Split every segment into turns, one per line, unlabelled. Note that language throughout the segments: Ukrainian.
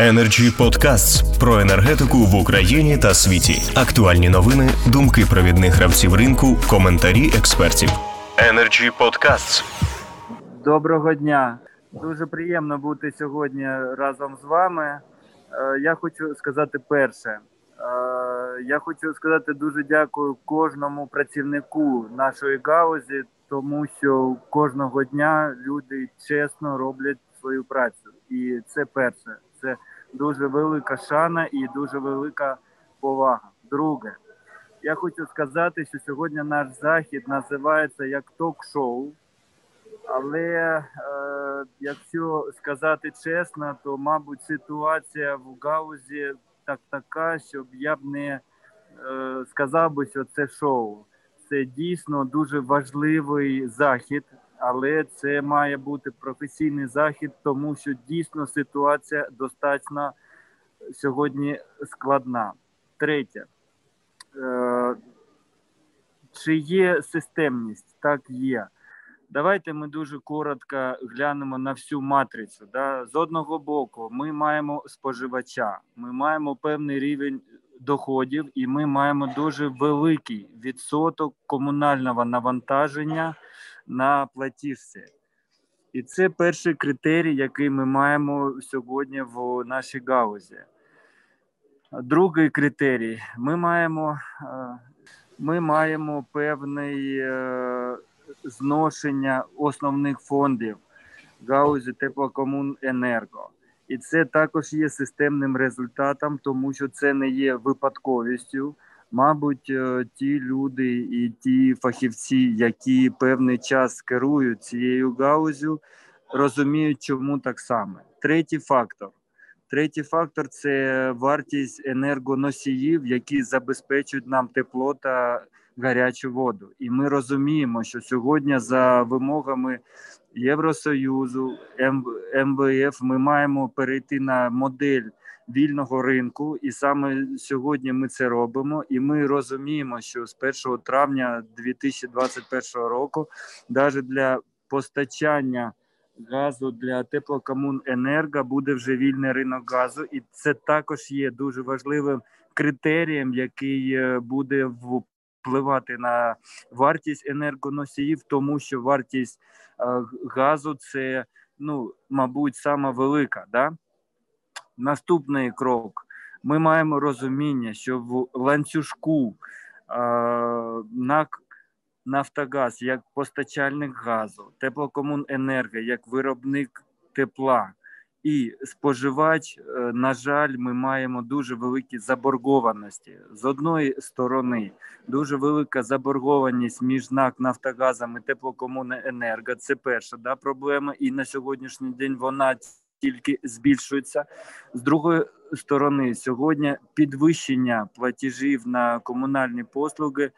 Energy Podcasts про енергетику в Україні та світі. Актуальні новини, думки провідних гравців ринку, коментарі експертів. Energy Podcasts.
Доброго дня. Дуже приємно бути сьогодні разом з вами. Е, я хочу сказати перше. Е, я хочу сказати дуже дякую кожному працівнику нашої гаузі, тому що кожного дня люди чесно роблять свою працю, і це перше. Це дуже велика шана і дуже велика повага. Друге, я хочу сказати, що сьогодні наш захід називається як ток-шоу. Але е, якщо сказати чесно, то мабуть ситуація в гаузі так така, щоб я б не е, сказав би, що це шоу. Це дійсно дуже важливий захід, але це має бути професійний захід, тому що дійсно ситуація достатньо сьогодні складна. Третє. Е, чи є системність? Так є. Давайте ми дуже коротко глянемо на всю матрицю. Да? З одного боку, ми маємо споживача, ми маємо певний рівень доходів, і ми маємо дуже великий відсоток комунального навантаження на платіжці. І це перший критерій, який ми маємо сьогодні в нашій гаузі. Другий критерій: ми маємо ми маємо певний зношення основних фондів гаузі теплокомуненерго. І це також є системним результатом, тому що це не є випадковістю. Мабуть, ті люди і ті фахівці, які певний час керують цією гаузю, розуміють, чому так саме. Третій фактор. Третій фактор це вартість енергоносіїв, які забезпечують нам тепло та гарячу воду. І ми розуміємо, що сьогодні за вимогами Євросоюзу, МВФ, ми маємо перейти на модель вільного ринку, і саме сьогодні ми це робимо. І ми розуміємо, що з 1 травня 2021 року, навіть для постачання газу для теплокомуненерго буде вже вільний ринок газу, і це також є дуже важливим критерієм, який буде впливати на вартість енергоносіїв, тому що вартість газу це ну мабуть сама велика. Да? Наступний крок. Ми маємо розуміння, що в ланцюжку на Нафтогаз як постачальник газу, теплокомуненерго як виробник тепла і споживач, на жаль, ми маємо дуже великі заборгованості. З одної сторони, дуже велика заборгованість між НАК Нафтогазом і теплокомуненерго. Це перша да, проблема, і на сьогоднішній день вона тільки збільшується. З другої сторони, сьогодні підвищення платежів на комунальні послуги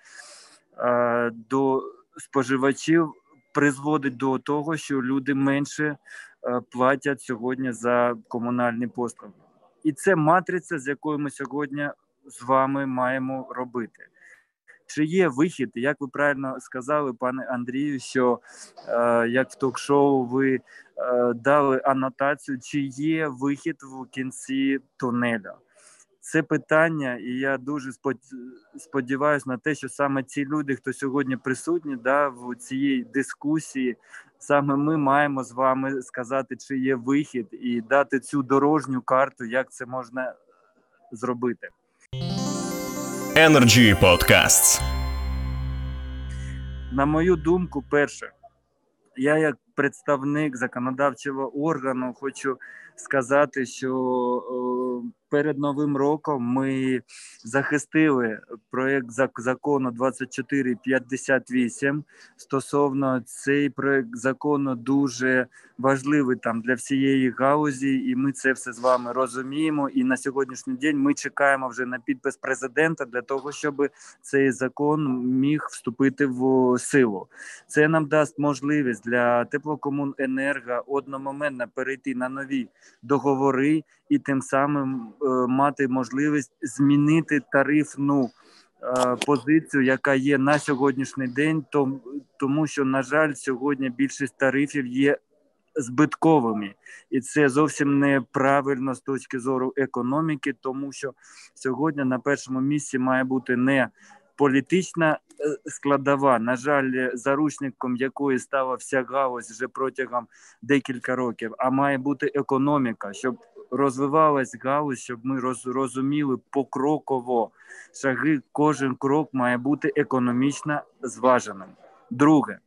до споживачів призводить до того, що люди менше платять сьогодні за комунальні послуги, і це матриця, з якою ми сьогодні з вами маємо робити. Чи є вихід, як ви правильно сказали, пане Андрію, що е, як в ток-шоу ви е, дали анотацію, чи є вихід в кінці тунеля? Це питання, і я дуже сподіваюся на те, що саме ці люди, хто сьогодні присутні, да, в цій дискусії, саме ми маємо з вами сказати, чи є вихід, і дати цю дорожню карту, як це можна зробити.
Energy Podcasts.
На мою думку, перше, я як представник законодавчого органу хочу сказати, що перед новим роком ми захистили проєкт закону 2458. Стосовно цей проєкт закону дуже важливий там для всієї гаузі, і ми це все з вами розуміємо. І на сьогоднішній день ми чекаємо вже на підпис президента для того, щоб цей закон міг вступити в силу. Це нам дасть можливість для теплокомуненерго одномоментно перейти на нові договори і тим самим е, мати можливість змінити тарифну е, позицію, яка є на сьогоднішній день, тому що на жаль, сьогодні більшість тарифів є збитковими, і це зовсім неправильно з точки зору економіки, тому що сьогодні на першому місці має бути не політична складова, на жаль, заручником якої стала вся галузь вже протягом декілька років, а має бути економіка, щоб розвивалась галузь, щоб ми розуміли покроково шаги. Кожен крок має бути економічно зваженим. Друге.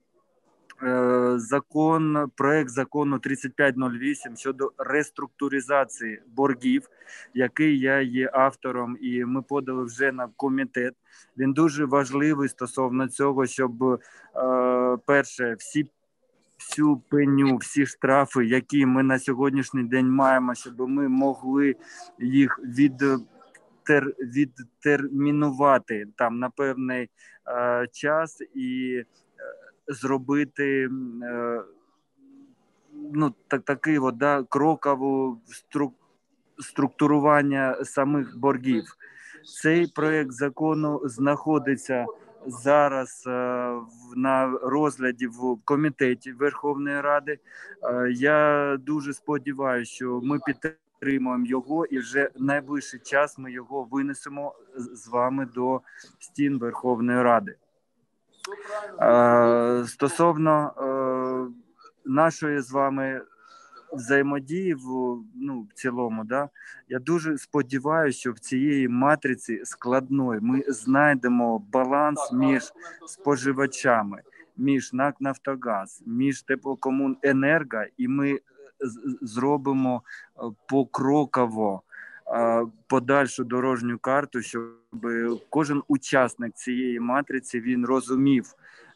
Закон, проект закону 3508 щодо реструктуризації боргів, який я є автором, і ми подали вже на комітет. Він дуже важливий стосовно цього, щоб е, перше, всі всю пеню, всі штрафи, які ми на сьогоднішній день маємо, щоб ми могли їх від тер, відтермінувати там на певний е, час і е, зробити е, ну так такий от, да, крокову струк, структурування самих боргів. Цей проект закону знаходиться зараз е, на розгляді в комітеті Верховної Ради. Е, я дуже сподіваюся, що ми підтримуємо його, і вже найближчий час ми його винесемо з вами до стін Верховної Ради. Е, стосовно нашої з вами взаємодії в ну в цілому, да я дуже сподіваюся, що в цієї матриці складної ми знайдемо баланс між споживачами, між НАК Нафтогаз, між теплокомуненерго, і ми зробимо е, покроково е, подальшу дорожню карту, щоб кожен учасник цієї матриці він розумів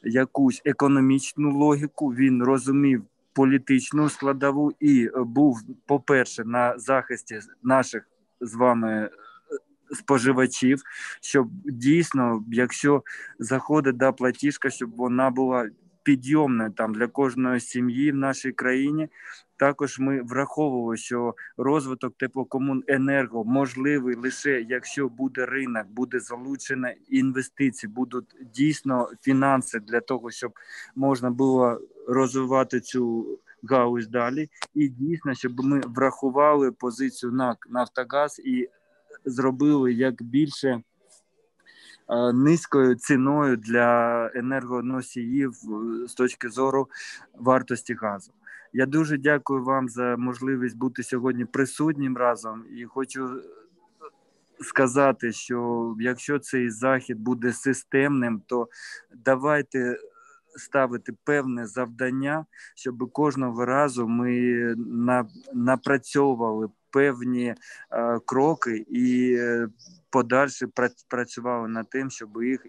якусь економічну логіку, він розумів політичну складову і був, по-перше, на захисті наших з вами е, споживачів, щоб дійсно, якщо заходить да, платіжка, щоб вона була підйомною там для кожної сім'ї в нашій країні. Також ми враховували, що розвиток теплокомуненерго можливий лише якщо буде ринок, буде залучено інвестиції, будуть дійсно фінанси для того, щоб можна було розвивати цю галузь далі, і дійсно, щоб ми врахували позицію НАК Нафтогаз і зробили як більше. Низькою ціною для енергоносіїв з точки зору вартості газу. Я дуже дякую вам за можливість бути сьогодні присутнім разом і хочу сказати, що якщо цей захід буде системним, то давайте ставити певне завдання, щоб кожного разу ми напрацьовували певні е, кроки і е, подальше працювали над тим, щоб їх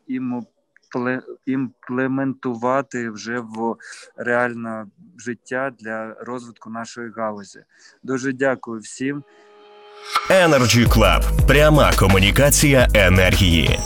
імплементувати вже в реальне життя для розвитку нашої галузі. Дуже дякую всім.
Energy Club. пряма комунікація енергії.